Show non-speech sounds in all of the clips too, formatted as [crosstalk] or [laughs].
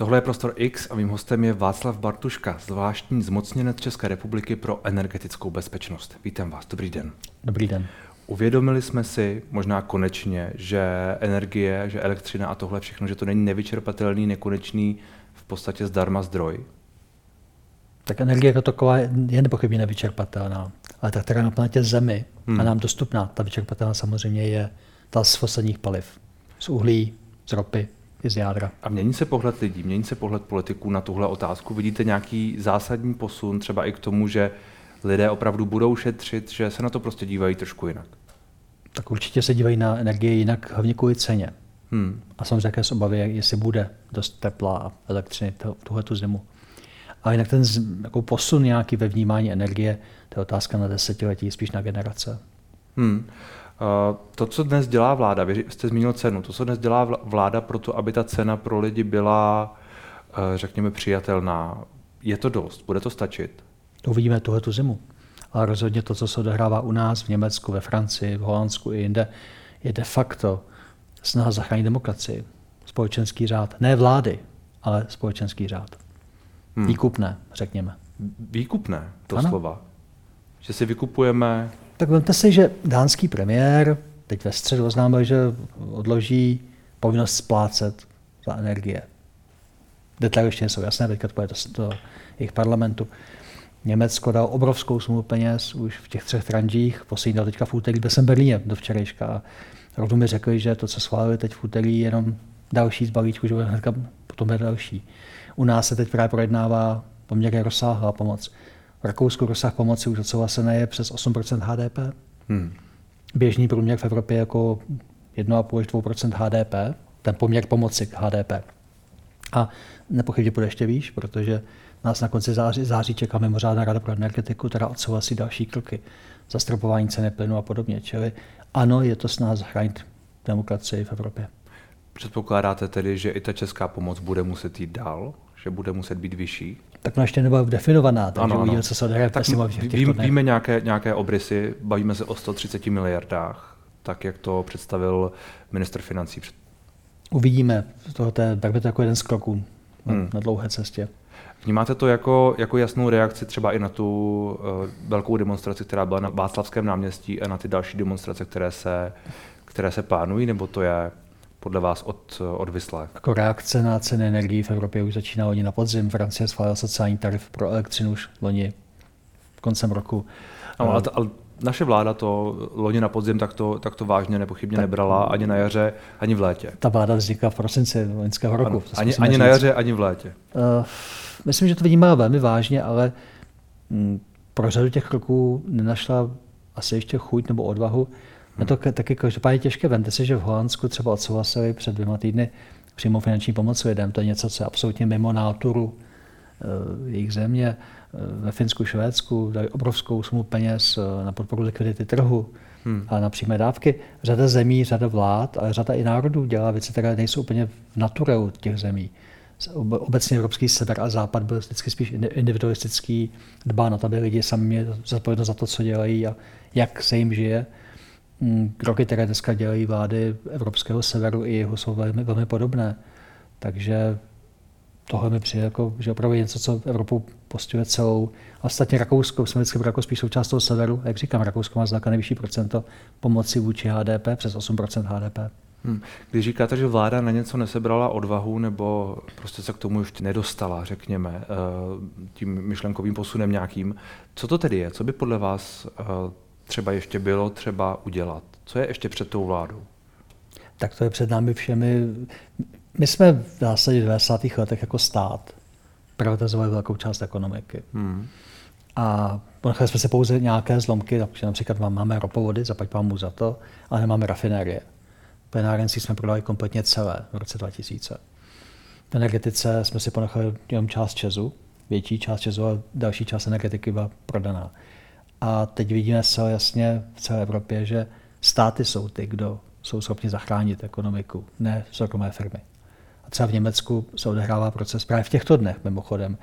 Tohle je Prostor X a mým hostem je Václav Bartuška, zvláštní zmocněnec České republiky pro energetickou bezpečnost. Vítám vás, dobrý den. Dobrý den. Uvědomili jsme si možná konečně, že energie, že elektřina a tohle všechno, že to není nevyčerpatelný, nekonečný, v podstatě zdarma zdroj? Tak energie jako taková je nepochybně nevyčerpatelná, ale ta, která na planetě Zemi hmm. a nám dostupná, ta vyčerpatelná samozřejmě je ta z fosilních paliv, z uhlí, z ropy, i z jádra. A mění se pohled lidí, mění se pohled politiků na tuhle otázku? Vidíte nějaký zásadní posun třeba i k tomu, že lidé opravdu budou šetřit, že se na to prostě dívají trošku jinak? Tak určitě se dívají na energie jinak, hlavně kvůli ceně. Hmm. A samozřejmě jaké z obavy, jestli bude dost tepla a elektřiny tuhle tu zimu. A jinak ten jako posun nějaký ve vnímání energie, to je otázka na desetiletí, spíš na generace. Hmm. To, co dnes dělá vláda, vy jste zmínil cenu, to, co dnes dělá vláda pro to, aby ta cena pro lidi byla, eh, řekněme, přijatelná, je to dost? Bude to stačit? To uvidíme tuhle tu zimu. Ale rozhodně to, co se odehrává u nás, v Německu, ve Francii, v Holandsku i jinde, je de facto snaha zachránit demokracii. Společenský řád. Ne vlády, ale společenský řád. Hmm. Výkupné, řekněme. Výkupné, to ano. slova. Že si vykupujeme tak vemte si, že dánský premiér teď ve středu oznámil, že odloží povinnost splácet za energie. Detaily ještě nejsou jasné, teďka to bude do, jejich parlamentu. Německo dal obrovskou sumu peněz už v těch třech tranžích, poslední dal teďka v úterý, byl jsem Berlíně do včerejška a rovnou mi řekli, že to, co schválili teď v úterý, je jenom další z balíčku, že hnedka potom bude další. U nás se teď právě projednává poměrně rozsáhlá pomoc. V Rakousku rozsah pomoci už odsouhlasené je přes 8% HDP. Hmm. Běžný průměr v Evropě je jako 1,5 až 2 HDP, ten poměr pomoci k HDP. A nepochybně bude ještě výš, protože nás na konci září, září čeká mimořádná rada pro energetiku, která odsouhlasí další kroky, zastropování ceny plynu a podobně. Čili ano, je to snaha zachránit demokracii v Evropě. Předpokládáte tedy, že i ta česká pomoc bude muset jít dál, že bude muset být vyšší? Tak no ještě nebyla definovaná, takže ano, uvidíme, co se odehraje tak ví, Víme nějaké, nějaké obrysy, bavíme se o 130 miliardách, tak jak to představil minister financí. Uvidíme, to je, tak by to jako jeden z kroků na, hmm. na dlouhé cestě. Vnímáte to jako, jako jasnou reakci třeba i na tu uh, velkou demonstraci, která byla na Václavském náměstí a na ty další demonstrace, které se, které se plánují, nebo to je podle vás od, odvislé? Jako reakce na ceny energií v Evropě už začíná loni na podzim. Francie schválila sociální tarif pro elektřinu už loni koncem roku. No, ale, ale naše vláda to loni na podzim tak to, tak to vážně nepochybně tak, nebrala ani na jaře, ani v létě. Ta vláda vznikla v prosinci loňského roku. Ano, ani, ani na jaře, ani v létě. Uh, myslím, že to vidíme velmi vážně, ale m, pro řadu těch kroků nenašla asi ještě chuť nebo odvahu je to taky každopádně těžké. Vemte si, že v Holandsku třeba odsouhlasili před dvěma týdny přímo finanční pomoc lidem. To je něco, co je absolutně mimo náturu eh, jejich země. Eh, ve Finsku, Švédsku dali obrovskou sumu peněz eh, na podporu likvidity trhu hmm. a na přímé dávky. Řada zemí, řada vlád, ale řada i národů dělá věci, které nejsou úplně v natureu těch zemí. Obecně evropský sever a západ byl vždycky spíš individualistický, dbá na to, aby lidi sami měli zodpovědnost za to, co dělají a jak se jim žije. Mm, kroky, které dneska dělají vlády evropského severu i jeho, jsou velmi, velmi podobné. Takže tohle mi přijde jako, že opravdu něco, co Evropu postihuje celou. A ostatně Rakousko, jsme vždycky jako spíš součást toho severu. Jak říkám, Rakousko má zdaleka nejvyšší procento pomoci vůči HDP, přes 8% HDP. Hmm. Když říkáte, že vláda na něco nesebrala odvahu nebo prostě se k tomu ještě nedostala, řekněme, eh, tím myšlenkovým posunem nějakým, co to tedy je? Co by podle vás eh, třeba ještě bylo třeba udělat? Co je ještě před tou vládou? Tak to je před námi všemi. My jsme v zásadě v 90. letech jako stát privatizovali velkou část ekonomiky. Hmm. A ponechali jsme se pouze nějaké zlomky, například máme ropovody, zaplať mu za to, ale nemáme rafinérie. Plenárenství jsme prodali kompletně celé v roce 2000. V energetice jsme si ponechali jenom část Česu, větší část Česu a další část energetiky byla prodaná. A teď vidíme se jasně v celé Evropě, že státy jsou ty, kdo jsou schopni zachránit ekonomiku, ne soukromé firmy. A třeba v Německu se odehrává proces právě v těchto dnech mimochodem,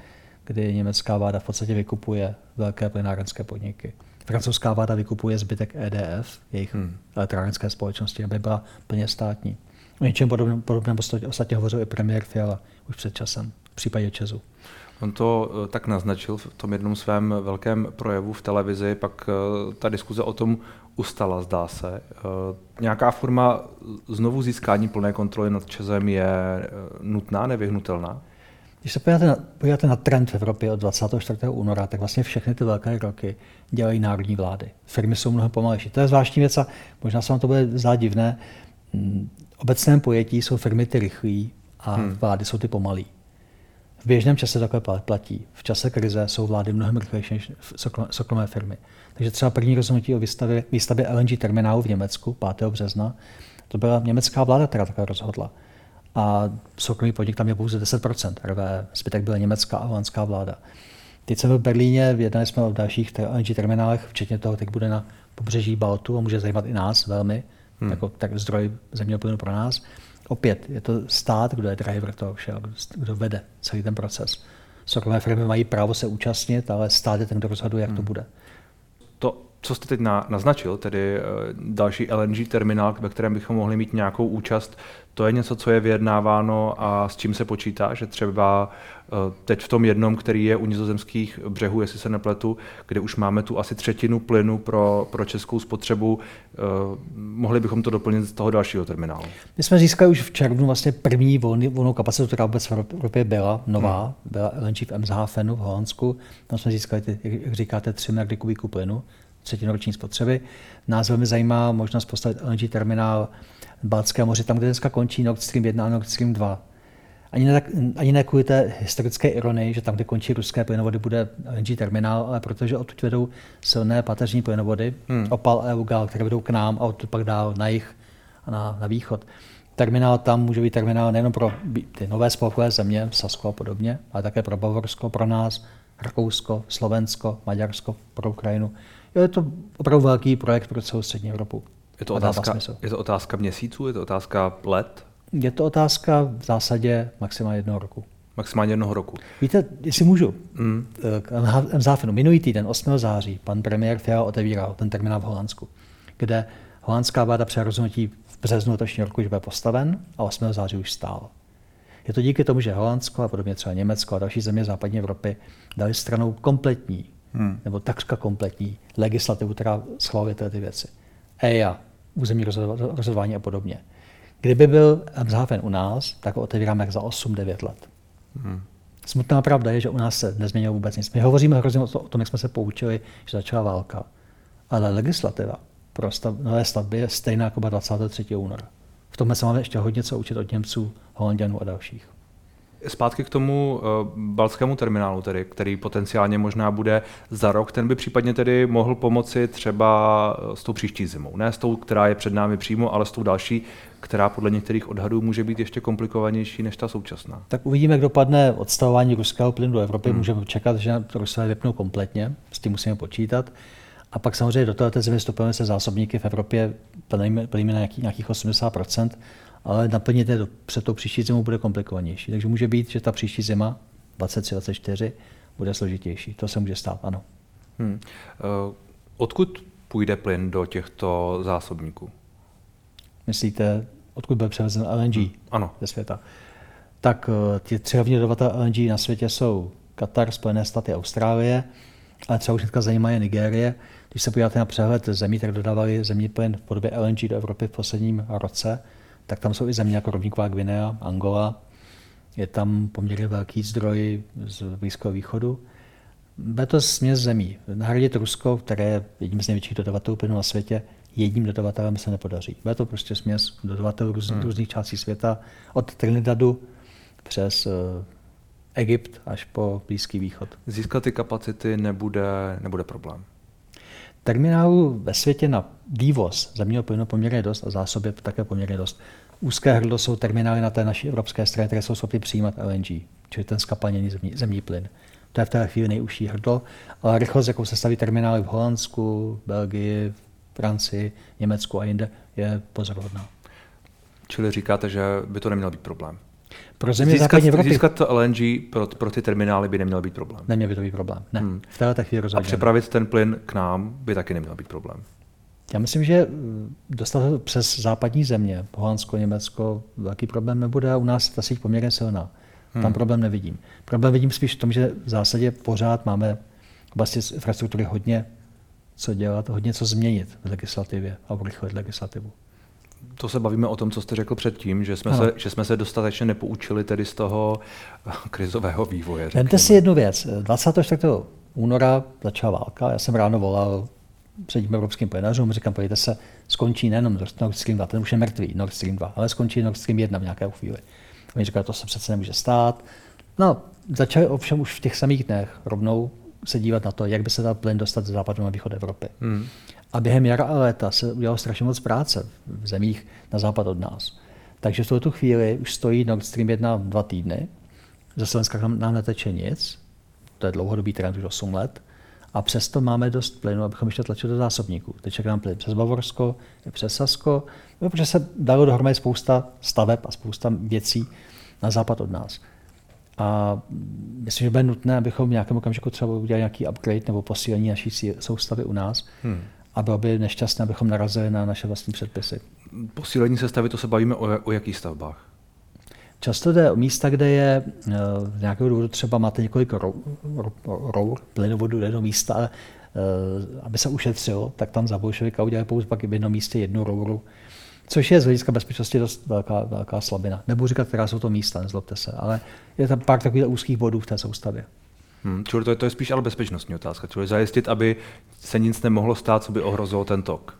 kdy německá vláda v podstatě vykupuje velké plynárenské podniky. Francouzská vláda vykupuje zbytek EDF, jejich hmm. elektrárenské společnosti, aby byla plně státní. O něčem podobném, podobném ostatně hovořil i premiér Fiala už před časem případě Česu. On to eh, tak naznačil v tom jednom svém velkém projevu v televizi, pak eh, ta diskuze o tom ustala, zdá se. Eh, nějaká forma znovu získání plné kontroly nad Česem je nutná, nevyhnutelná? Když se podíváte na, podíváte na trend v Evropě od 24. února, tak vlastně všechny ty velké roky dělají národní vlády. Firmy jsou mnohem pomalejší. To je zvláštní věc a možná se vám to bude zdát divné. Mm, v obecném pojetí jsou firmy ty rychlí a hmm. vlády jsou ty pomalí. V běžném čase takhle platí. V čase krize jsou vlády mnohem rychlejší než soukromé firmy. Takže třeba první rozhodnutí o výstavě, výstavě LNG terminálu v Německu 5. března, to byla německá vláda, která takhle rozhodla. A soukromý podnik tam je pouze 10%, RV, zbytek byla německá a holandská vláda. Teď jsme v Berlíně, jednali jsme o dalších LNG terminálech, včetně toho, teď bude na pobřeží Baltu a může zajímat i nás velmi, hmm. jako tak zdroj zemního plynu pro nás. Opět je to stát, kdo je driver toho všeho, kdo vede celý ten proces. Soukromé firmy mají právo se účastnit, ale stát je ten, kdo rozhoduje, jak hmm. to bude. To, co jste teď naznačil, tedy eh, další LNG terminál, ve kterém bychom mohli mít nějakou účast, to je něco, co je vyjednáváno a s čím se počítá, že třeba eh, teď v tom jednom, který je u nizozemských břehů, jestli se nepletu, kde už máme tu asi třetinu plynu pro, pro českou spotřebu, eh, mohli bychom to doplnit z toho dalšího terminálu. My jsme získali už v červnu vlastně první volný, volnou kapacitu, která vůbec v Evropě byla, nová, hmm. byla LNG v Emshafenu v Holandsku. Tam jsme získali, jak říkáte, 3 miliardy kubíků plynu, třetinu spotřeby. Nás velmi zajímá možnost postavit LNG terminál Balcké moře, tam, kde dneska končí Nord Stream 1 a Nord Stream 2. Ani ne, ani ne kvůli té historické ironii, že tam, kde končí ruské plynovody, bude LNG terminál, ale protože odtud vedou silné pateřní plynovody, hmm. Opal a Eugal, které vedou k nám a odtud pak dál na jih a na, na východ. Terminál tam může být terminál nejen pro ty nové spolkové země, Sasko a podobně, ale také pro Bavorsko, pro nás, Rakousko, Slovensko, Maďarsko, pro Ukrajinu. Je to opravdu velký projekt pro celou střední Evropu. Je to, otázka, je to otázka měsíců, je to otázka let? Je to otázka v zásadě maximálně jednoho roku. Maximálně jednoho roku. Víte, jestli můžu, mm. k. Minulý týden, 8. září, pan premiér Fiala otevíral ten terminál v Holandsku, kde holandská vláda při rozhodnutí v březnu letošního roku, že bude postaven a 8. září už stál. Je to díky tomu, že Holandsko a podobně třeba Německo a další země západní Evropy dali stranou kompletní, hmm. nebo takřka kompletní legislativu, která schvaluje ty věci. EIA, územní rozhodování a podobně. Kdyby byl Amshaven u nás, tak ho otevíráme jak za 8-9 let. Hmm. Smutná pravda je, že u nás se nezměnilo vůbec nic. My hovoříme hrozně o tom, jak jsme se poučili, že začala válka. Ale legislativa pro stav, nové stavby je stejná jako 23. února. V tomhle se máme ještě hodně co učit od Němců, Holanděnů a dalších. Zpátky k tomu uh, balskému terminálu, tedy, který potenciálně možná bude za rok, ten by případně tedy mohl pomoci třeba eh, s tou příští zimou. Ne s tou, která je před námi přímo, ale s tou další, která podle některých odhadů může být ještě komplikovanější než ta současná. Tak uvidíme, jak dopadne odstavování ruského plynu do Evropy. Hmm. Můžeme čekat, že to Rusové vypnou kompletně, s tím musíme počítat. A pak samozřejmě do této země vstupujeme se zásobníky v Evropě plníme, plníme na nějaký, nějakých 80 ale naplnit je před tou příští zimou bude komplikovanější. Takže může být, že ta příští zima, 23-24, bude složitější. To se může stát, ano. Hmm. Uh, odkud půjde plyn do těchto zásobníků? Myslíte, odkud bude převezen LNG hmm. ano. ze světa? Tak uh, ty tři hlavní dodavatelé LNG na světě jsou Katar, Spojené státy a Austrálie, ale třeba už dneska zajímá je Nigérie. Když se podíváte na přehled zemí, které dodávali zemní plyn v podobě LNG do Evropy v posledním roce, tak tam jsou i země jako Rovníková Gvinea, Angola. Je tam poměrně velký zdroj z Blízkého východu. Bude to směs zemí. Nahradit Rusko, které je jedním z největších dodavatelů plynu na světě, jedním dodavatelem se nepodaří. Bude to prostě směs dodavatelů růz, hmm. různých částí světa, od Trinidadu přes uh, Egypt až po Blízký východ. Získat ty kapacity nebude, nebude problém. Terminálů ve světě na vývoz zemního plynu poměrně dost a zásoby také poměrně dost. Úzké hrdlo jsou terminály na té naší evropské straně, které jsou schopny přijímat LNG, čili ten skapalněný zemní, zemní plyn. To je v té chvíli nejužší hrdlo, ale rychlost, jakou se staví terminály v Holandsku, Belgii, Francii, Německu a jinde, je pozoruhodná. Čili říkáte, že by to neměl být problém? Pro země získat, západní Evropy. Získat to LNG pro, pro ty terminály by neměl být problém. Neměl by to být problém, ne. Hmm. V této chvíli rozhodně. A přepravit ten plyn k nám by taky neměl být problém. Já myslím, že dostat to přes západní země, Holandsko, Německo, velký problém nebude a u nás ta síť poměrně silná. Tam hmm. problém nevidím. Problém vidím spíš v tom, že v zásadě pořád máme vlastně infrastruktury hodně co dělat, hodně co změnit v legislativě a urychlit legislativu. To se bavíme o tom, co jste řekl předtím, že jsme, se, že jsme se dostatečně nepoučili tedy z toho krizového vývoje. Vemte si jednu věc. 24. února začala válka, já jsem ráno volal předním evropským plynařům, říkám, pojďte se, skončí nejenom Nord Stream 2, ten už je mrtvý, Nord Stream 2, ale skončí Nord Stream 1 v nějaké chvíli. A oni říkali, to se přece nemůže stát. No, začali ovšem už v těch samých dnech rovnou se dívat na to, jak by se dal plyn dostat z západu na východ Evropy. Hmm. A během jara a léta se udělalo strašně moc práce v zemích na západ od nás. Takže v tuto chvíli už stojí Nord Stream 1 dva týdny. Ze Slovenska nám, neteče nic. To je dlouhodobý trend, už 8 let. A přesto máme dost plynu, abychom ještě tlačili do zásobníků. Teče nám plyn přes Bavorsko, přes Sasko, protože se dalo dohromady spousta staveb a spousta věcí na západ od nás. A myslím, že bude nutné, abychom v nějakém okamžiku třeba udělali nějaký upgrade nebo posílení naší soustavy u nás. Hmm. A bylo by nešťastné, abychom narazili na naše vlastní předpisy. Posílení sestavy, to se bavíme o, o jakých stavbách? Často jde o místa, kde je z eh, nějakého důvodu třeba máte několik rour, plynovodů do jednoho místa, ale eh, aby se ušetřilo, tak tam za bolševika udělají pouze pak v jednom místě jednu rouru což je z hlediska bezpečnosti dost velká, velká slabina. Nebudu říkat, která jsou to místa, nezlobte se, ale je tam pár takových úzkých bodů v té soustavě. Hmm, čili to je, to je spíš ale bezpečnostní otázka, čili zajistit, aby se nic nemohlo stát, co by ohrozilo ten tok.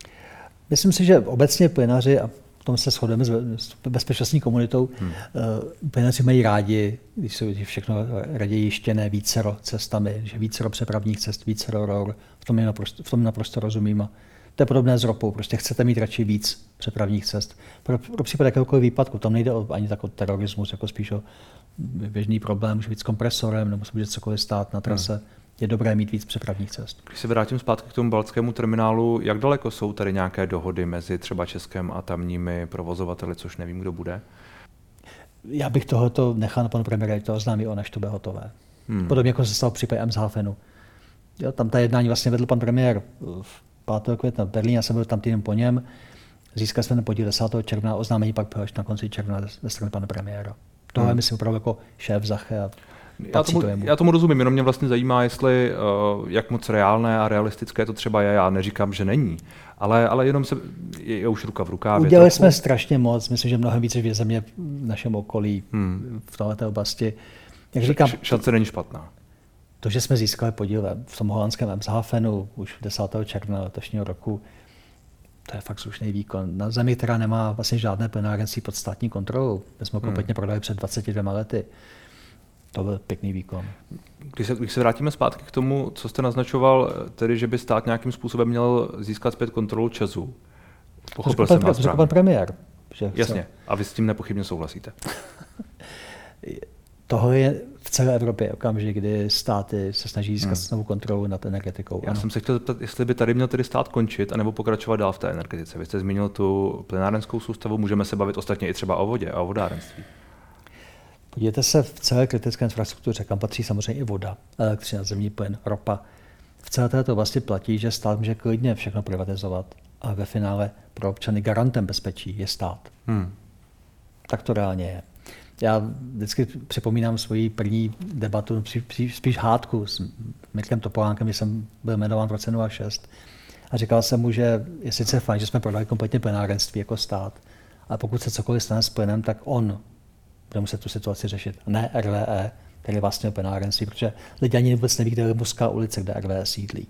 Myslím si, že obecně plynaři, a v tom se shodujeme s bezpečnostní komunitou, hmm. uh, plynaři mají rádi, když jsou všechno raději jištěné vícero cestami, že vícero přepravních cest, vícero rour, v tom, je naprosto, v tom naprosto rozumím. A to je podobné s ropou, prostě chcete mít radši víc přepravních cest. Pro, pro případ jakéhokoliv výpadku, tam nejde o, ani tak o terorismus, jako spíš o běžný problém, může být s kompresorem, nebo se může cokoliv stát na trase. Hmm. Je dobré mít víc přepravních cest. Když se vrátím zpátky k tomu baltskému terminálu, jak daleko jsou tady nějaké dohody mezi třeba Českem a tamními provozovateli, což nevím, kdo bude? Já bych tohoto nechal na panu premiéra, to oznámí on, až to bude hotové. Hmm. Podobně jako se stalo při Emshafenu. Jo, tam ta jednání vlastně vedl pan premiér v 5. května v Berlíně, já jsem byl tam týden po něm, získal jsme ten podíl 10. června, oznámení pak až na konci června ze strany pana premiéra. Tohle hmm. je, myslím, opravdu jako šéf Zache a já tomu, to já tomu rozumím, jenom mě vlastně zajímá, jestli uh, jak moc reálné a realistické to třeba je. Já neříkám, že není, ale, ale jenom se, je, je už ruka v rukávě. Udělali jsme strašně moc, myslím, že mnohem více v země v našem okolí hmm. v této oblasti. Jak říkám, šance není špatná. To, že jsme získali podíl v tom holandském Emshafenu už 10. června letošního roku, to je fakt slušný výkon. Na zemi, která nemá vlastně žádné plenárenství pod státní kontrolou, my jsme ho hmm. kompletně prodali před 22 lety. To byl pěkný výkon. Když se, když se vrátíme zpátky k tomu, co jste naznačoval, tedy, že by stát nějakým způsobem měl získat zpět kontrolu Česu. Pochopil jsem vás pan premiér. Že Jasně, a vy s tím nepochybně souhlasíte. [laughs] Tohle je celé Evropě okamžik, kdy státy se snaží získat hmm. znovu kontrolu nad energetikou. Já ano. jsem se chtěl zeptat, jestli by tady měl tedy stát končit, anebo pokračovat dál v té energetice. Vy jste zmínil tu plenárenskou soustavu, můžeme se bavit ostatně i třeba o vodě a o vodárenství. Podívejte se v celé kritické infrastruktuře, kam patří samozřejmě i voda, elektřina, zemní plyn, ropa. V celé této oblasti platí, že stát může klidně všechno privatizovat, a ve finále pro občany garantem bezpečí je stát. Hmm. Tak to reálně je. Já vždycky připomínám svoji první debatu, spíš hádku s Mirkem Topolánkem, když jsem byl jmenován v roce 2006. A říkal jsem mu, že je sice fajn, že jsme prodali kompletně plenárenství jako stát, ale pokud se cokoliv stane s plynem, tak on bude muset tu situaci řešit. Ne RVE, který vlastně plenárenství, protože lidi ani vůbec neví, kde je Muská ulice, kde RVE sídlí.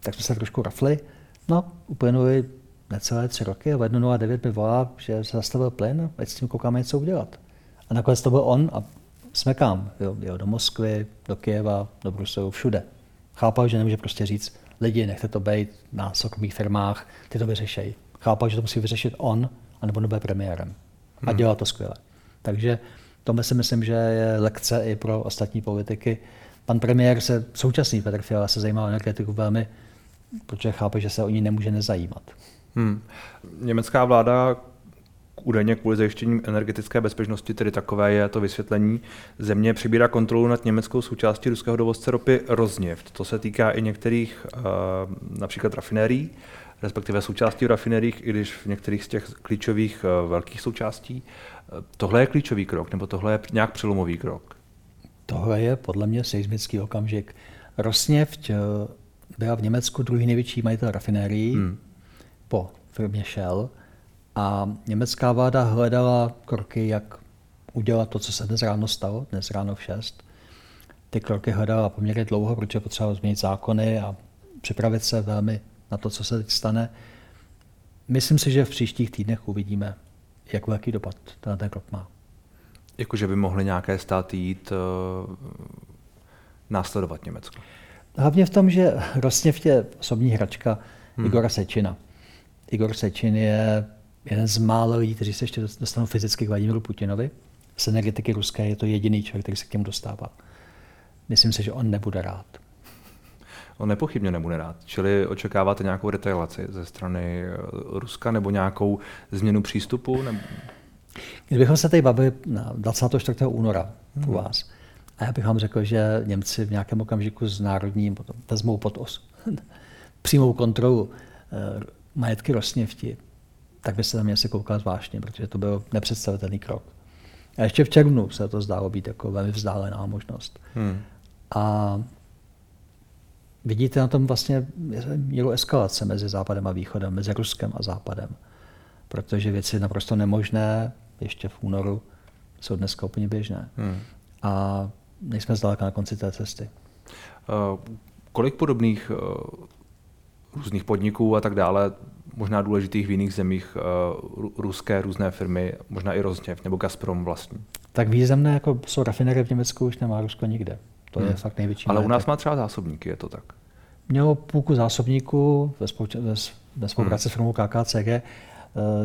Tak jsme se trošku rafli. No, uplynuli necelé tři roky a v 1.09 mi volá, že se zastavil plyn, ať s tím koukáme něco udělat. A nakonec to byl on a jsme kam? Jo, jo, do Moskvy, do Kijeva, do Bruselu, všude. Chápal, že nemůže prostě říct, lidi, nechte to být na soukromých firmách, ty to vyřešejí. Chápal, že to musí vyřešit on, anebo nebude premiérem. A hmm. dělá to skvěle. Takže to si myslím, že je lekce i pro ostatní politiky. Pan premiér se, současný Petr Fiala se zajímá o energetiku velmi, protože chápe, že se o ní nemůže nezajímat. Hmm. Německá vláda údajně kvůli zajištění energetické bezpečnosti, tedy takové je to vysvětlení, země přibírá kontrolu nad německou součástí ruského dovozce ropy Rozněft. To se týká i některých uh, například rafinérií. respektive součástí rafineriích, i když v některých z těch klíčových eh, velkých součástí. Tohle je klíčový krok, nebo tohle je nějak přelomový krok? Tohle je podle mě seismický okamžik. Rosněft byla v Německu druhý největší majitel rafinérií hmm. po firmě Shell a německá vláda hledala kroky, jak udělat to, co se dnes ráno stalo, dnes ráno v 6. Ty kroky hledala poměrně dlouho, protože potřebovala změnit zákony a připravit se velmi na to, co se teď stane. Myslím si, že v příštích týdnech uvidíme, jak velký dopad ten, ten krok má. Jakože by mohly nějaké státy jít uh, následovat Německo? Hlavně v tom, že Rosněv je osobní hračka hmm. Igora Sečina. Igor Sečin je jeden z mála lidí, kteří se ještě dostanou fyzicky k Vladimíru Putinovi. Z energetiky ruské je to jediný člověk, který se k němu dostává. Myslím si, že on nebude rád. On nepochybně nebude rád. Čili očekáváte nějakou retailaci ze strany eh, Ruska nebo nějakou změnu přístupu? Nebo... Kdybychom se tady bavili na 24. února hmm. u vás, a já bych vám řekl, že Němci v nějakém okamžiku s národním vezmou pod os, [laughs] přímou kontrolu eh, majetky Rosněvti, tak by se na mě asi koukal zvláštně, protože to byl nepředstavitelný krok. A ještě v červnu se to zdálo být jako velmi vzdálená možnost. Hmm. A vidíte na tom vlastně míru eskalace mezi Západem a Východem, mezi Ruskem a Západem. Protože věci naprosto nemožné ještě v únoru jsou dneska úplně běžné. Hmm. A nejsme zdaleka na konci té cesty. Uh, kolik podobných uh, různých podniků a tak dále možná důležitých v jiných zemích, uh, ruské různé firmy, možná i Rozněv nebo Gazprom vlastní. Tak významné jako jsou rafinerie v Německu už nemá Rusko nikde. To hmm. je fakt největší. Ale u nás má třeba zásobníky, je to tak? Mělo půlku zásobníků ve, spolu, ve, ve spolupráci hmm. s firmou KKCG eh,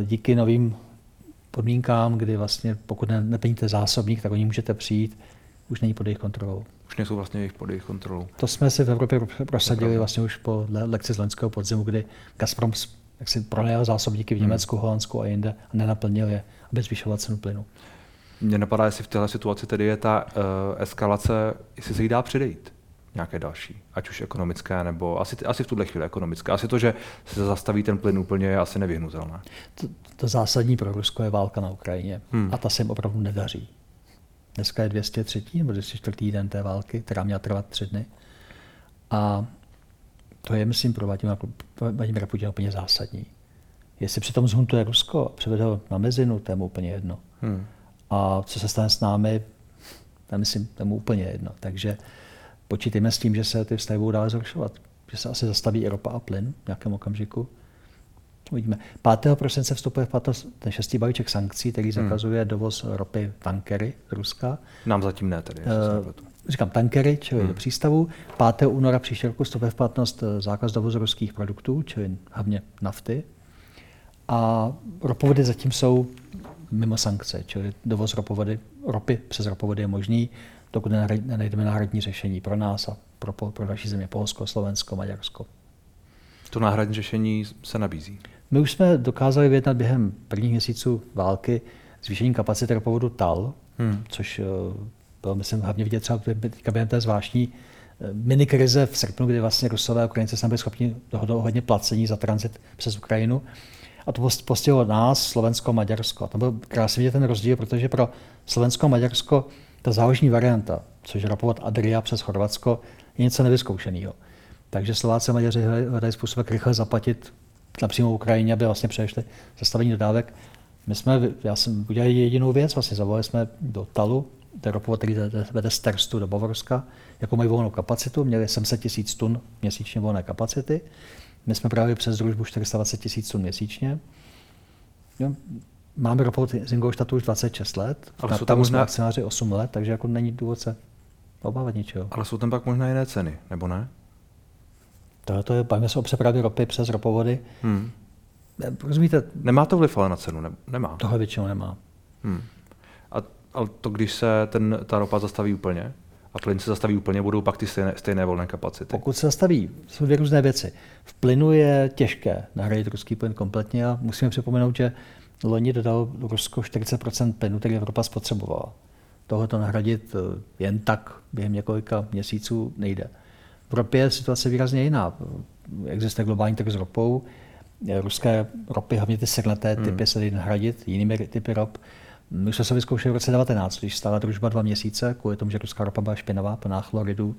díky novým podmínkám, kdy vlastně pokud ne, neplníte zásobník, tak oni můžete přijít, už není pod jejich kontrolou. Už nejsou vlastně jejich pod jejich kontrolou. To jsme si v Evropě prosadili vlastně už po lekci z loňského podzimu, kdy Gazprom jak si pronajal zásobníky v hmm. Německu, hmm. Holandsku a jinde a nenaplnil je, aby zvyšoval cenu plynu. Mně napadá, jestli v této situaci tedy je ta uh, eskalace, jestli se jí dá předejít nějaké další, ať už ekonomické, nebo asi, asi v tuhle chvíli ekonomické. Asi to, že se zastaví ten plyn úplně, je asi nevyhnutelné. To, to zásadní pro Rusko je válka na Ukrajině hmm. a ta se jim opravdu nedaří. Dneska je 203. nebo 204. den té války, která měla trvat tři dny. A to je, myslím, pro Vladimira Putina úplně zásadní. Jestli přitom zhuntuje Rusko a převede ho na mezinu, to je mu úplně jedno. Hmm. A co se stane s námi, to je, myslím, to je mu úplně jedno. Takže počítejme s tím, že se ty vztahy budou dále zhoršovat. Že se asi zastaví i ropa a plyn v nějakém okamžiku. Uvidíme. 5. prosince vstupuje v platnost ten šestý balíček sankcí, který hmm. zakazuje hmm. dovoz ropy tankery z Ruska. Nám zatím ne tedy. Uh, říkám tankery, čili hmm. do přístavu. 5. února příští roku vstupuje v platnost eh, zákaz dovozu ruských produktů, čili hlavně nafty. A ropovody zatím jsou mimo sankce, čili dovoz ropovody, ropy přes ropovody je možný, dokud nenajdeme náhradní řešení pro nás a pro, pro další země, Polsko, Slovensko, Maďarsko. To náhradní řešení se nabízí. My už jsme dokázali vyjednat během prvních měsíců války zvýšení kapacity ropovodu TAL, hmm. což eh, bylo, myslím, hlavně vidět třeba během té zvláštní eh, minikrize v srpnu, kdy vlastně Rusové a Ukrajinci se byli schopni dohodnout hodně placení za tranzit přes Ukrajinu. A to postihlo nás, Slovensko a Maďarsko. A to byl krásně vidět ten rozdíl, protože pro Slovensko a Maďarsko ta záložní varianta, což je ropovat Adria přes Chorvatsko, je něco nevyzkoušeného. Takže Slováci a Maďaři hledají způsob, jak rychle zaplatit napřímo Ukrajině, aby vlastně přešli zastavení dodávek. My jsme, já jsem udělali jedinou věc, vlastně zavolali jsme do Talu, ten ropovod, který vede z Terstu do Bavorska, jako mají volnou kapacitu, měli 700 tisíc tun měsíčně volné kapacity. My jsme právě přes družbu 420 tisíc tun měsíčně. Jo, máme ropovod z Ingolštatu už 26 let, ale jsou tam možná... akcionáři 8 let, takže jako není důvod se obávat ničeho. Ale jsou tam pak možná jiné ceny, nebo ne? To je, bavíme se o přepravě ropy přes ropovody. Hmm. Rozumíte? Nemá to vliv ale na cenu, ne, nemá. Tohle většinou nemá. Hmm. A, ale to, když se ten, ta ropa zastaví úplně, a plyn se zastaví úplně, budou pak ty stejné, stejné volné kapacity. Pokud se zastaví, jsou dvě různé věci. V plynu je těžké nahradit ruský plyn kompletně a musíme připomenout, že loni dodal Rusko 40% plynu, který Evropa spotřebovala. Tohle to nahradit eh, jen tak během několika měsíců nejde. V ropě je situace výrazně jiná. Existuje globální trh s ropou ruské ropy, hlavně ty srnaté hmm. typy, se dají nahradit jinými typy rop. My jsme se vyzkoušeli v roce 19, když stála družba dva měsíce, kvůli tomu, že ruská ropa byla špinavá, plná chloridů.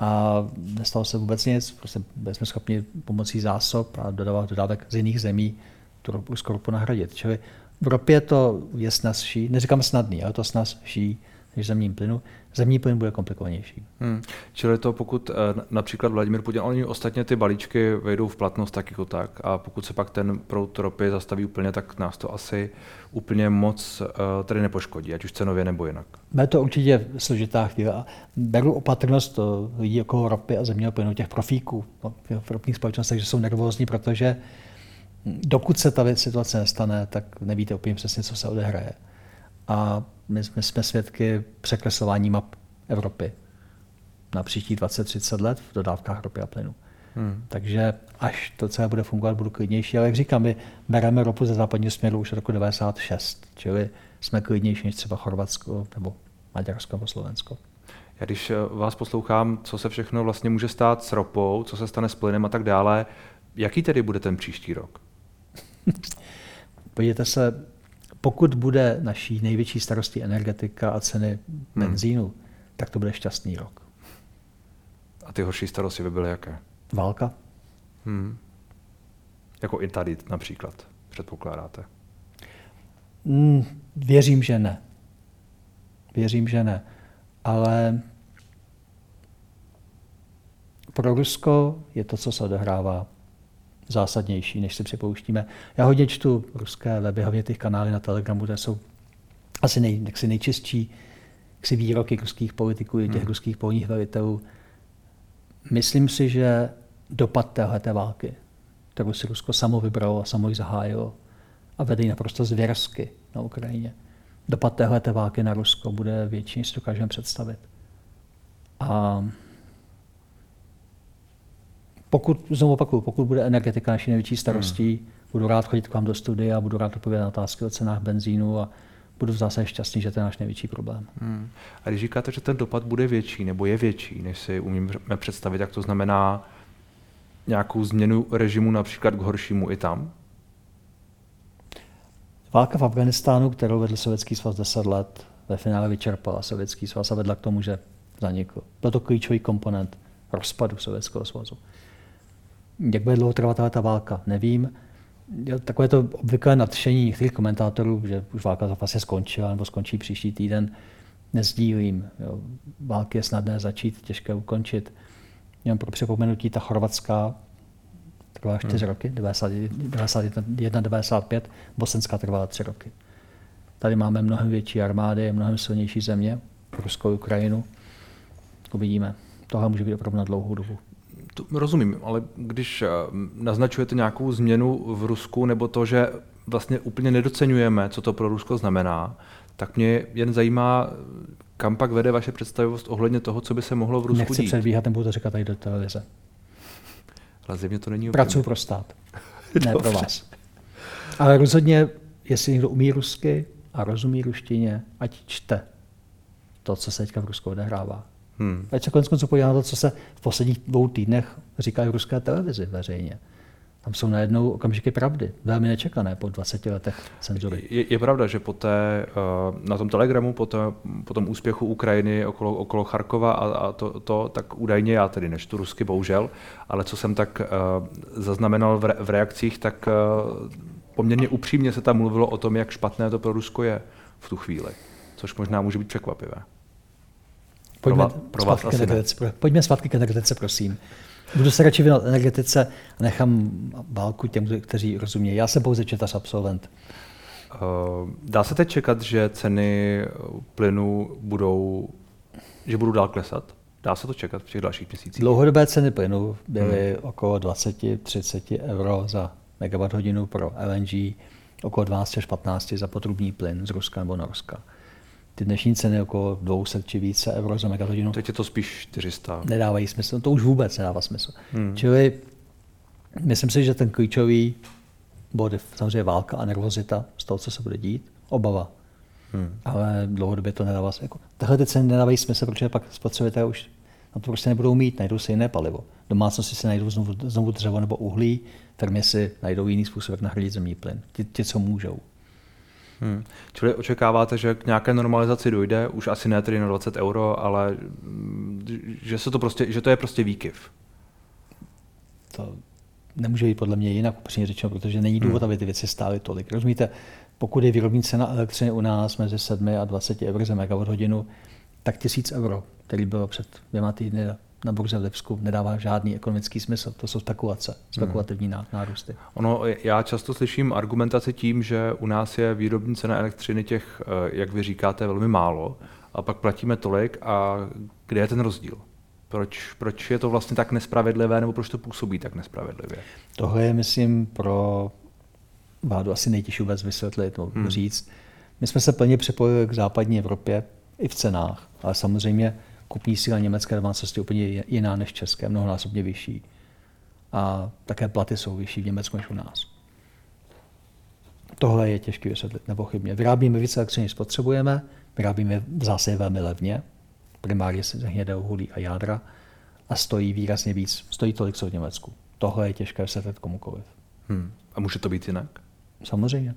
A nestalo se vůbec nic, prostě byli jsme schopni pomocí zásob a dodávat dodávek z jiných zemí tu ruskou ropu nahradit. Čili v ropě to je snazší, neříkám snadný, ale to snazší než zemním plynu. Zemní plyn bude komplikovanější. Hmm. Čili to pokud eh, například Vladimír Putin, oni ostatně ty balíčky vejdou v platnost tak jako tak a pokud se pak ten prout ropy zastaví úplně, tak nás to asi úplně moc uh, tedy nepoškodí, ať už cenově nebo jinak. Bude to určitě složitá chvíle. Beru opatrnost lidí okolo ropy a zemního plynu, těch profíků v ropných společnostech, že jsou nervózní, protože dokud se ta situace nestane, tak nevíte úplně přesně, co se odehraje. A my, jsme, jsme svědky překreslování map Evropy na příští 20-30 let v dodávkách ropy a plynu. Hmm. Takže až to celé bude fungovat, budu klidnější. Ale jak říkám, my bereme ropu ze západního směru už od roku 96, čili jsme klidnější než třeba Chorvatsko nebo Maďarsko nebo Slovensko. Já když eh, vás poslouchám, co se všechno vlastně může stát s ropou, co se stane s plynem a tak dále, jaký tedy bude ten příští rok? [laughs] Podívejte se, pokud bude naší největší starostí energetika a ceny hmm. benzínu, hmm. tak to bude šťastný rok. A ty horší starosti by byly jaké? Válka. Hmm. Jako i tady například, předpokládáte? Hmm, věřím, že ne. Věřím, že ne. Ale pro Rusko je to, co se odehrává, zásadnější, než si připouštíme. Já hodně čtu ruské weby, hlavně těch kanály na Telegramu, které jsou asi nej, jaksi nejčistší jaksi výroky ruských politiků i těch hmm. ruských polních velitelů. Myslím si, že dopad téhleté války, kterou si Rusko samo vybralo a samo ji zahájilo a vede ji naprosto zvěrsky na Ukrajině, dopad téhleté války na Rusko bude větší, než si dokážeme představit. A pokud, znovu opakuju, pokud bude energetika naší největší starostí, hmm. budu rád chodit k vám do studia, budu rád odpovědět na otázky o cenách benzínu a budu v zásadě šťastný, že to je náš největší problém. Hmm. A když říkáte, že ten dopad bude větší, nebo je větší, než si umíme představit, jak to znamená nějakou změnu režimu například k horšímu i tam? Válka v Afganistánu, kterou vedl Sovětský svaz 10 let, ve finále vyčerpala Sovětský svaz a vedla k tomu, že zanikl. Byl to klíčový komponent rozpadu Sovětského svazu. Jak bude dlouho trvat ta válka, nevím. Takové to obvyklé nadšení některých komentátorů, že už válka vlastně skončila nebo skončí příští týden, nezdílím. Jo. Války je snadné začít, těžké ukončit. Jenom pro připomenutí, ta chorvatská trvala 4 hmm. roky, 91, 95, bosenská trvala 3 roky. Tady máme mnohem větší armády, mnohem silnější země, Ruskou Ukrajinu. Uvidíme. Tohle může být opravdu na dlouhou dobu. To rozumím, ale když eh, naznačujete nějakou změnu v Rusku nebo to, že vlastně úplně nedocenujeme, co to pro Rusko znamená, tak mě jen zajímá, kam pak vede vaše představivost ohledně toho, co by se mohlo v Rusku Nechci dít. předbíhat, nebudu to říkat tady do televize. Ale zřejmě to není Pracuji pro stát, [laughs] ne pro vás. Ale rozhodně, jestli někdo umí rusky a rozumí ruštině, ať čte to, co se teďka v Rusku odehrává. Hmm. Ať se konec konců podívá na to, co se v posledních dvou týdnech říká v ruské televizi veřejně. Tam jsou najednou okamžiky pravdy, velmi nečekané po 20 letech cenzury. Je, je pravda, že po té, eh, na tom telegramu, po, té, po tom úspěchu Ukrajiny okolo, okolo Charkova a, a to, to, tak údajně já tedy nečtu rusky, bohužel, ale co jsem tak uh, zaznamenal v, re, v reakcích, tak uh, poměrně upřímně se tam mluvilo o tom, jak špatné to pro Rusko je v tu chvíli, což možná může být překvapivé. Pojďme, pro, pro vás zpátky ne. Pojďme zpátky k energetice, prosím. Budu se radši věnovat energetice a nechám válku těm, kteří rozumí. Já jsem pouze četař absolvent. Eh, dá se teď čekat, že ceny plynu budou, že budou dál klesat? Dá se to čekat v těch dalších měsících? Dlouhodobé ceny plynu byly hmm. okolo 20-30 euro za megawatt hodinu pro LNG, okolo 12 až 15 za potrubní plyn z Ruska nebo Norska ty dnešní ceny okolo 200 či více euro za megahodinu. Teď je to spíš 400. Nedávají smysl, to už vůbec nedává smysl. Hmm. Čili myslím si, že ten klíčový bod je samozřejmě válka a nervozita z toho, co se bude dít, obava. Hmm. Ale dlouhodobě to nedává smysl. Jako, tahle ty ceny nedávají smysl, protože pak spotřebitelé už na to prostě nebudou mít, najdou si jiné palivo. Domácnosti si najdou znovu, znovu dřevo nebo uhlí, firmy si najdou jiný způsob, jak nahradit zemní plyn. Ti, ti co můžou. Hmm. Čili očekáváte, že k nějaké normalizaci dojde, už asi ne tedy na 20 euro, ale mm, že, se to, prostě, že to je prostě výkyv. To nemůže být podle mě jinak upřímně řečeno, protože není důvod, hmm. aby ty věci stály tolik. Rozumíte, pokud je výrobní cena elektřiny u nás mezi 7 a 20 eur za megawatt hodinu, tak 1000 euro, který bylo před dvěma týdny na burze v Lipsku, nedává žádný ekonomický smysl. To jsou spekulace, spekulativní hmm. nárůsty. Ono, já často slyším argumentaci tím, že u nás je výrobní cena elektřiny těch, eh, jak vy říkáte, velmi málo a pak platíme tolik a kde je ten rozdíl? Proč, proč je to vlastně tak nespravedlivé, nebo proč to působí tak nespravedlivě? Tohle je, myslím, pro vládu asi nejtěžší vůbec vysvětlit, hmm. říct. My jsme se plně připojili k západní Evropě i v cenách, ale samozřejmě kupní síla německé domácnosti je úplně jiná než české, mnohonásobně vyšší. A také platy jsou vyšší v Německu než u nás. Tohle je těžké vysvětlit, nepochybně. Vyrábíme více elektřiny, než spotřebujeme, vyrábíme v zásadě velmi levně, primárně z hnědého uhlí a jádra, a stojí výrazně víc. Stojí tolik, co v Německu. Tohle je těžké vysvětlit komukoliv. Hmm. A může to být jinak? Samozřejmě.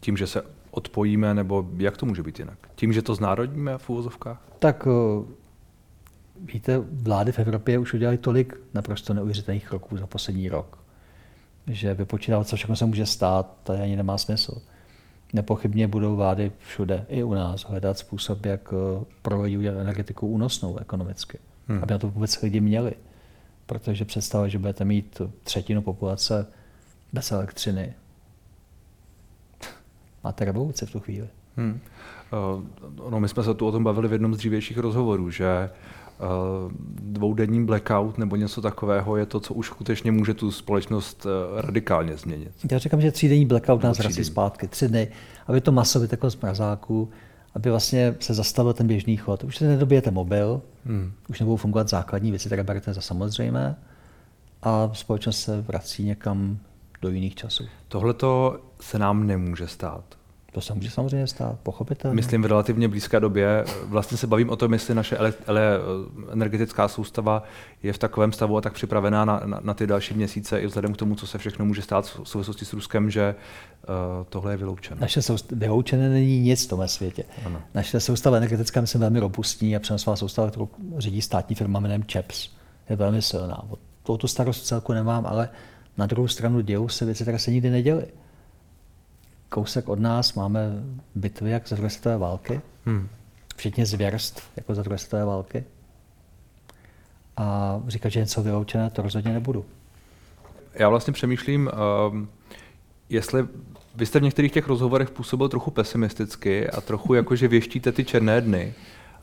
Tím, že se odpojíme, nebo jak to může být jinak? Tím, že to znárodníme v úvozovkách? Tak eh, víte, vlády v Evropě už udělali tolik naprosto neuvěřitelných kroků za poslední rok, že vypočítat, co všechno se může stát, to ani nemá smysl. Nepochybně budou vlády všude, i u nás, hledat způsob, jak eh, provedí energetiku únosnou ekonomicky, hmm. aby na to vůbec lidi měli. Protože představa, že budete mít třetinu populace bez elektřiny, [laughs] máte revoluci v tu chvíli. Hmm. Uh, no, my jsme se tu o tom bavili v jednom z dřívějších rozhovorů, že dvoudenní blackout nebo něco takového je to, co už skutečně může tu společnost uh, radikálně změnit. Já říkám, že třídenní blackout nás vrací zpátky, tři dny, aby to masově takhle z mrazáku, aby vlastně se zastavil ten běžný chod. Už se nedobijete mobil, hmm. už nebudou fungovat základní věci, které berete za samozřejmé a společnost se vrací někam do jiných časů. Tohle se nám nemůže stát. To se může samozřejmě stát, pochopitelně. Myslím v relativně blízké době. Vlastně se bavím o tom, jestli naše ele, ele, energetická soustava je v takovém stavu a tak připravená na, na, na ty další měsíce, i vzhledem k tomu, co se všechno může stát v souvislosti s Ruskem, že uh, tohle je vyloučené. Naše soustava, vyloučené není nic v tomhle světě. Ano. Naše soustava energetická myslím velmi robustní a přenosová soustava, kterou řídí státní firma jménem ČEPS, je velmi silná. O tu starost celku nemám, ale na druhou stranu dějou se věci, které se nikdy neděly. Kousek od nás máme bitvy jak za druhé světové války, hmm. včetně zvěrstv jako za druhé světové války. A říkat, že něco vyloučené, to rozhodně nebudu. Já vlastně přemýšlím, um, jestli vy jste v některých těch rozhovorech působil trochu pesimisticky a trochu jako, že věštíte ty černé dny.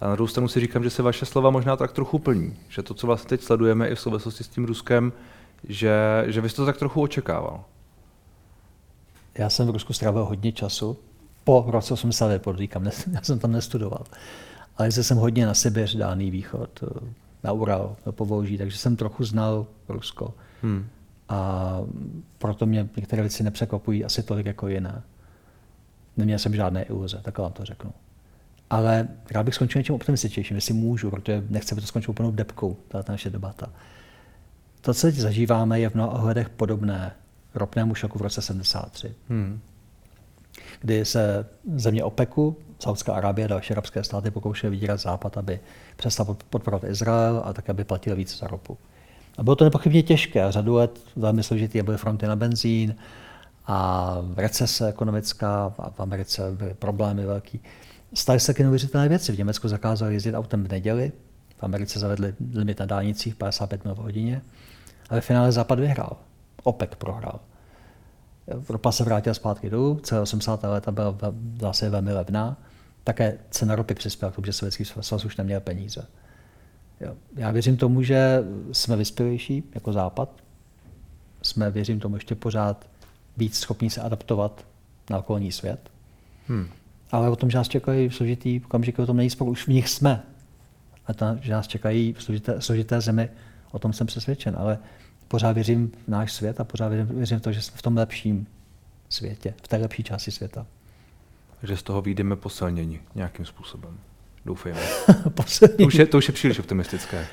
A na druhou stranu si říkám, že se vaše slova možná tak trochu plní. Že to, co vlastně teď sledujeme i v souvislosti s tím Ruskem, že, že vy jste to tak trochu očekával. Já jsem v Rusku strávil hodně času. Po roce 89, podříkám, [laughs] já jsem tam nestudoval. Ale jsem hodně na Sibiř, Dálný východ, na Ural, na Povolží, takže jsem trochu znal Rusko. Hmm. A proto mě některé věci nepřekvapují asi tolik jako jiné. Neměl jsem žádné iluze, tak vám to řeknu. Ale rád bych skončil něčím optimističtějším, jestli můžu, protože nechci, aby to skončilo úplnou depkou, ta naše debata. To, co teď zažíváme, je v mnoha ohledech podobné ropnému šoku v roce 73, hmm. kdy se země OPECu, Saudská Arábie a další arabské státy pokoušely vydírat Západ, aby přestal podporovat Izrael a tak, aby platil více za ropu. A bylo to nepochybně těžké. Řadu let velmi složitý byly fronty na benzín a recese ekonomická a v Americe byly problémy velký. Staly se taky neuvěřitelné věci. V Německu zakázali jezdit autem v neděli, v Americe zavedli limit na dálnicích 55 mil v hodině a ve finále Západ vyhrál. OPEC prohrál. Ropa se vrátila zpátky dolů, celé 80. léta byla zase velmi levná. Také cena ropy přispěla k tomu, že Sovětský svaz už neměl peníze. Já věřím tomu, že jsme vyspělejší jako Západ. Jsme, věřím tomu, ještě pořád víc schopní se adaptovat na okolní svět. Hmm. Ale o tom, že nás čekají složitý okamžiky, o tom není spolu, už v nich jsme. A to, že nás čekají složité, složité zemi, o tom jsem přesvědčen. Ale pořád věřím v náš svět a pořád věřím, věřím v to, že jsme v tom lepším světě, v té lepší části světa. Že z toho vyjdeme posilnění nějakým způsobem. Doufejme. [laughs] to, už je, to už je příliš optimistické.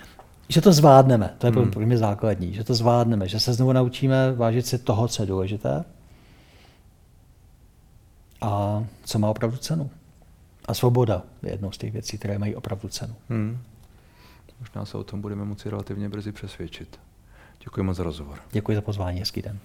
že to zvládneme, to je hmm. pro mě základní, že to zvládneme, že se znovu naučíme vážit si toho, co je důležité a co má opravdu cenu. A svoboda je jednou z těch věcí, které mají opravdu cenu. Hmm. Možná se o tom budeme moci relativně brzy přesvědčit. Děkuji moc za rozhovor. Děkuji za pozvání, hezký den.